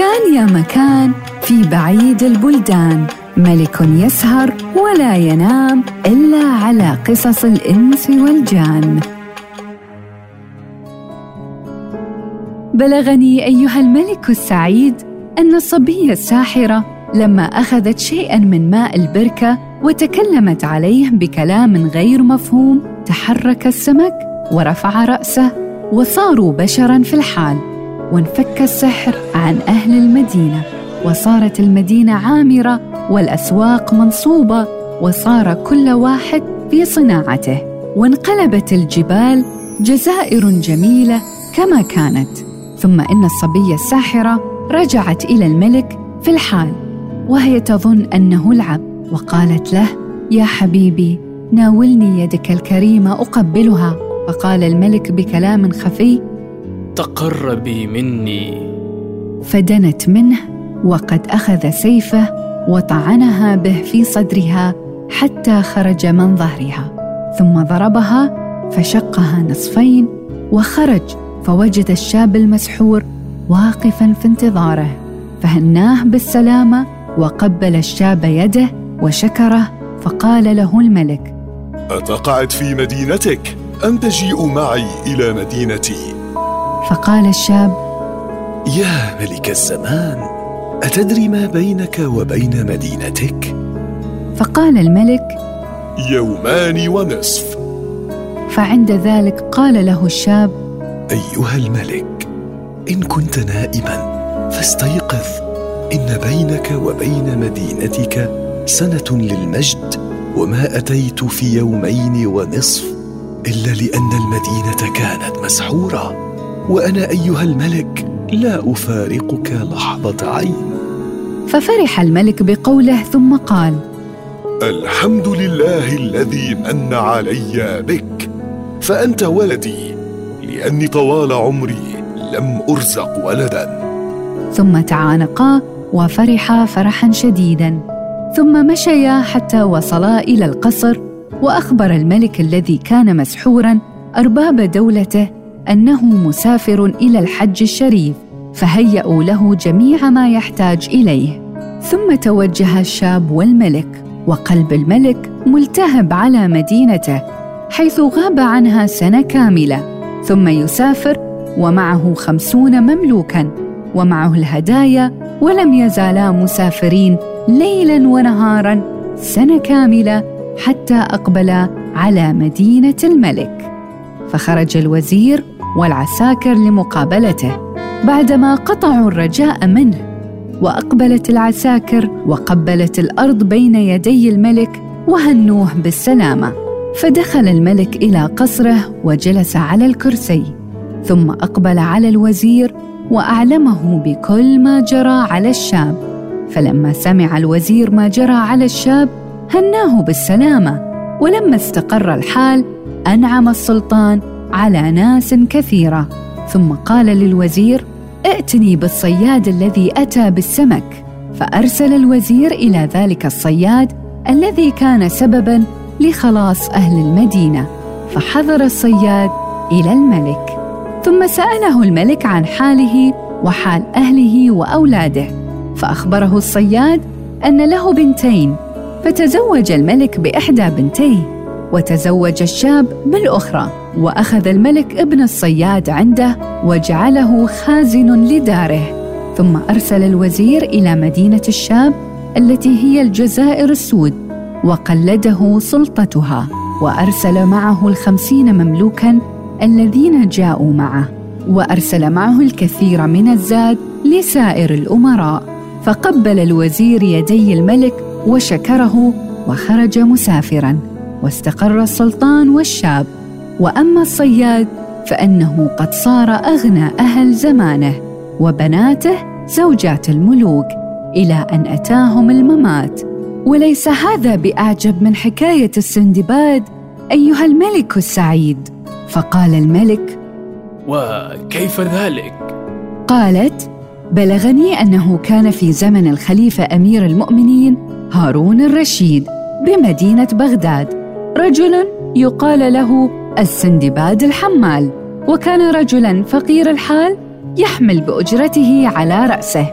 كان يا مكان في بعيد البلدان. ملك يسهر ولا ينام إلا على قصص الإنس والجان. بلغني أيها الملك السعيد أن الصبيه الساحرة لما أخذت شيئا من ماء البركة وتكلمت عليه بكلام غير مفهوم تحرك السمك ورفع رأسه وصاروا بشرا في الحال. وانفك السحر عن أهل المدينة وصارت المدينة عامرة والأسواق منصوبة وصار كل واحد في صناعته. وانقلبت الجبال جزائر جميلة كما كانت. ثم إن الصبيه الساحرة رجعت إلى الملك في الحال. وهي تظن أنه العب وقالت له يا حبيبي ناولني يدك الكريمه أقبلها. فقال الملك بكلام خفي تقربي مني. فدنت منه وقد أخذ سيفه وطعنها به في صدرها حتى خرج من ظهرها ثم ضربها فشقها نصفين وخرج فوجد الشاب المسحور واقفا في انتظاره فهناه بالسلامة وقبل الشاب يده وشكره فقال له الملك أتقعد في مدينتك؟ ام تجيء معي إلى مدينتي. فقال الشاب يا ملك الزمان أتدري ما بينك وبين مدينتك؟ فقال الملك يومان ونصف. فعند ذلك قال له الشاب أيها الملك إن كنت نائما فاستيقظ. إن بينك وبين مدينتك سنة للمجد وما أتيت في يومين ونصف إلا لأن المدينة كانت مسحورة. وأنا أيها الملك لا أفارقك لحظة عين. ففرح الملك بقوله ثم قال الحمد لله الذي من علي بك فأنت ولدي لأني طوال عمري لم أرزق ولدا. ثم تعانقا وفرحا فرحا شديدا. ثم مشيا حتى وصلا إلى القصر وأخبر الملك الذي كان مسحورا أرباب دولته أنه مسافر إلى الحج الشريف فهيأوا له جميع ما يحتاج إليه. ثم توجه الشاب والملك وقلب الملك ملتهب على مدينته حيث غاب عنها سنة كاملة. ثم يسافر ومعه خمسون مملوكا ومعه الهدايا ولم يزالا مسافرين ليلا ونهارا سنة كاملة حتى اقبلا على مدينة الملك. فخرج الوزير والعساكر لمقابلته بعدما قطعوا الرجاء منه وأقبلت العساكر وقبلت الأرض بين يدي الملك وهنوه بالسلامة. فدخل الملك إلى قصره وجلس على الكرسي ثم أقبل على الوزير وأعلمه بكل ما جرى على الشاب. فلما سمع الوزير ما جرى على الشاب هناه بالسلامة ولما استقر الحال أنعم السلطان على ناس كثيرة. ثم قال للوزير ائتني بالصياد الذي أتى بالسمك. فأرسل الوزير إلى ذلك الصياد الذي كان سببا لخلاص أهل المدينة. فحضر الصياد إلى الملك. ثم سأله الملك عن حاله وحال أهله وأولاده. فأخبره الصياد أن له بنتين فتزوج الملك بإحدى بنتيه. وتزوج الشاب بالأخرى وأخذ الملك ابن الصياد عنده وجعله خازن لداره. ثم أرسل الوزير إلى مدينة الشاب التي هي الجزائر السود وقلده سلطتها وأرسل معه الخمسين مملوكا الذين جاءوا معه. وأرسل معه الكثير من الزاد لسائر الأمراء. فقبل الوزير يدي الملك وشكره وخرج مسافرا. واستقر السلطان والشاب وأما الصياد فإنه قد صار أغنى أهل زمانه وبناته زوجات الملوك إلى أن أتاهم الممات. وليس هذا بأعجب من حكاية السندباد أيها الملك السعيد. فقال الملك وكيف ذلك؟ قالت بلغني أنه كان في زمن الخليفة أمير المؤمنين هارون الرشيد بمدينة بغداد. رجل يقال له السندباد الحمال وكان رجلا فقير الحال يحمل بأجرته على رأسه.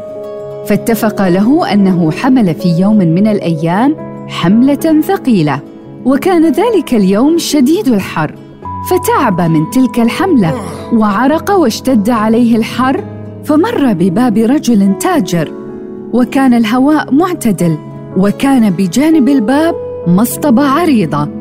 فاتفق له أنه حمل في يوم من الأيام حملة ثقيلة وكان ذلك اليوم شديد الحر. فتعب من تلك الحملة وعرق واشتد عليه الحر فمر بباب رجل تاجر. وكان الهواء معتدل وكان بجانب الباب مصطبة عريضة.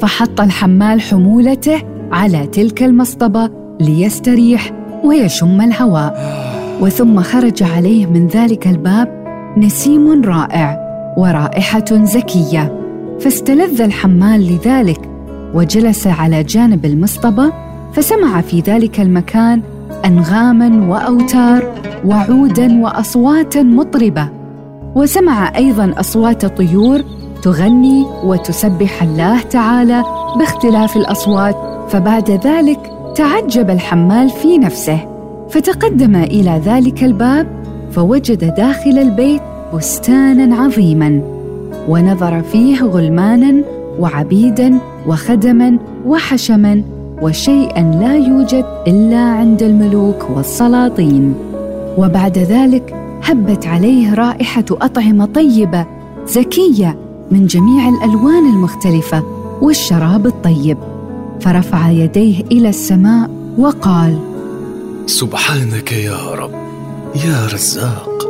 فحط الحمال حمولته على تلك المصطبة ليستريح ويشم الهواء. وثم خرج عليه من ذلك الباب نسيم رائع ورائحة زكية. فاستلذ الحمال لذلك وجلس على جانب المصطبة فسمع في ذلك المكان أنغاما وأوتار وعودا وأصواتا مطربة. وسمع أيضا أصوات طيور تغني وتسبح الله تعالى باختلاف الأصوات فبعد ذلك تعجب الحمال في نفسه. فتقدم إلى ذلك الباب فوجد داخل البيت بستانا عظيما ونظر فيه غلمانا وعبيدا وخدما وحشما وشيئا لا يوجد إلا عند الملوك والسلاطين. وبعد ذلك هبت عليه رائحة أطعمة طيبة زكية من جميع الألوان المختلفة والشراب الطيب. فرفع يديه إلى السماء وقال سبحانك يا رب يا رزاق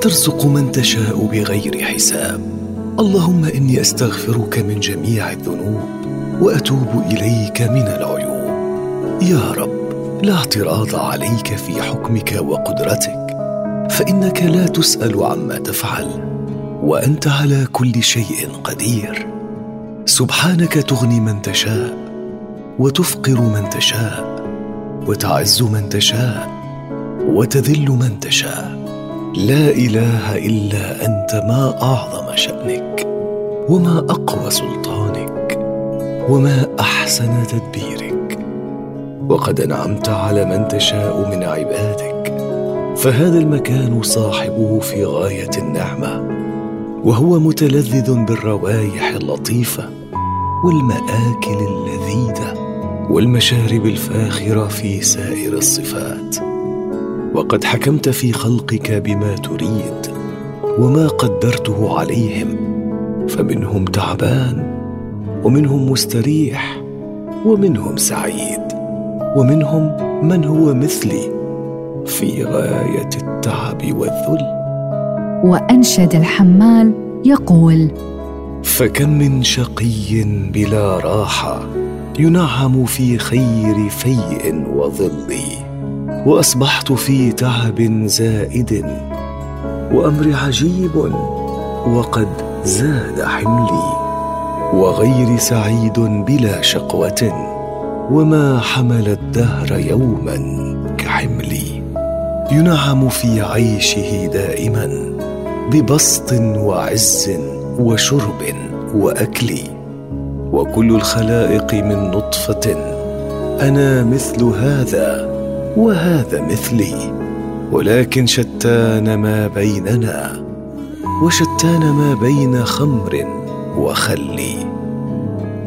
ترزق من تشاء بغير حساب. اللهم إني أستغفرك من جميع الذنوب وأتوب إليك من العيوب. يا رب لا اعتراض عليك في حكمك وقدرتك فإنك لا تسأل عما تفعل. وأنت على كل شيء قدير. سبحانك تغني من تشاء وتفقر من تشاء وتعز من تشاء وتذل من تشاء. لا إله إلا أنت ما أعظم شأنك وما أقوى سلطانك وما أحسن تدبيرك. وقد أنعمت على من تشاء من عبادك فهذا المكان صاحبه في غاية النعمة. وهو متلذذ بالروائح اللطيفة والمآكل اللذيذة والمشارب الفاخرة في سائر الصفات. وقد حكمت في خلقك بما تريد وما قدرته عليهم فمنهم تعبان ومنهم مستريح ومنهم سعيد ومنهم من هو مثلي في غاية التعب والذل. وأنشد الحمال يقول فكم من شقي بلا راحة ينعم في خير فيء وظل وأصبحت في تعب زائد وأمر عجيب وقد زاد حملي وغير سعيد بلا شقوة وما حمل الدهر يوما كحملي. ينعم في عيشه دائما ببسط وعز وشرب وأكل. وكل الخلائق من نطفة. أنا مثل هذا وهذا مثلي. ولكن شتان ما بيننا. وشتان ما بين خمر وخل.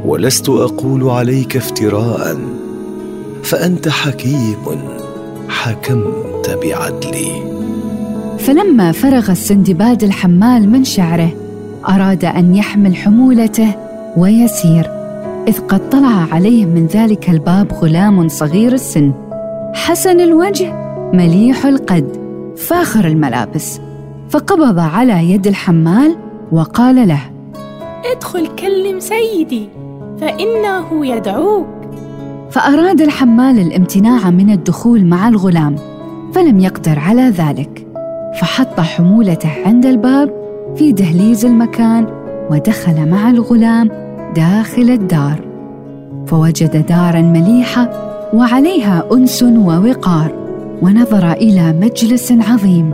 ولست أقول عليك افتراء. فأنت حكيم حكمت بعدلي. فلما فرغ السندباد الحمال من شعره أراد أن يحمل حمولته ويسير إذ قد طلع عليه من ذلك الباب غلام صغير السن حسن الوجه مليح القد فاخر الملابس فقبض على يد الحمال وقال له ادخل كلم سيدي فإنه يدعوك. فأراد الحمال الامتناع من الدخول مع الغلام فلم يقدر على ذلك. فحط حمولته عند الباب في دهليز المكان ودخل مع الغلام داخل الدار. فوجد دارا مليحة وعليها أنس ووقار ونظر إلى مجلس عظيم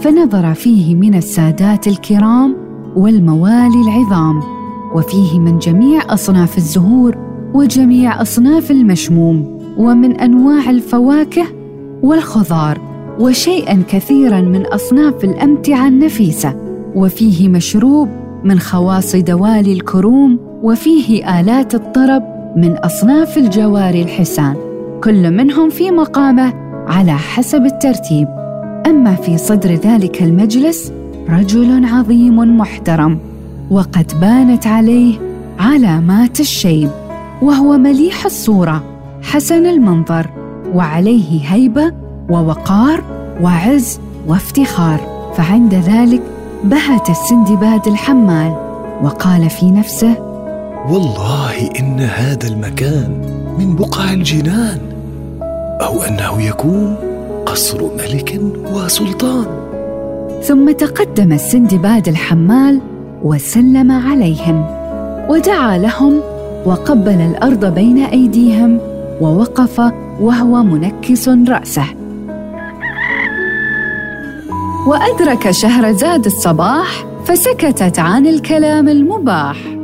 فنظر فيه من السادات الكرام والموالي العظام وفيه من جميع أصناف الزهور وجميع أصناف المشموم ومن أنواع الفواكه والخضار. وشيئا كثيرا من أصناف الأمتعة النفيسة وفيه مشروب من خواص دوالي الكروم وفيه آلات الطرب من أصناف الجواري الحسان كل منهم في مقامه على حسب الترتيب. أما في صدر ذلك المجلس رجل عظيم محترم وقد بانت عليه علامات الشيب وهو مليح الصورة حسن المنظر وعليه هيبة ووقار وعز وافتخار فعند ذلك بهت السندباد الحمال وقال في نفسه والله إن هذا المكان من بقع الجنان أو أنه يكون قصر ملك وسلطان. ثم تقدم السندباد الحمال وسلم عليهم ودعا لهم وقبل الأرض بين أيديهم ووقف وهو منكس رأسه. وأدرك شهرزاد الصباح فسكتت عن الكلام المباح.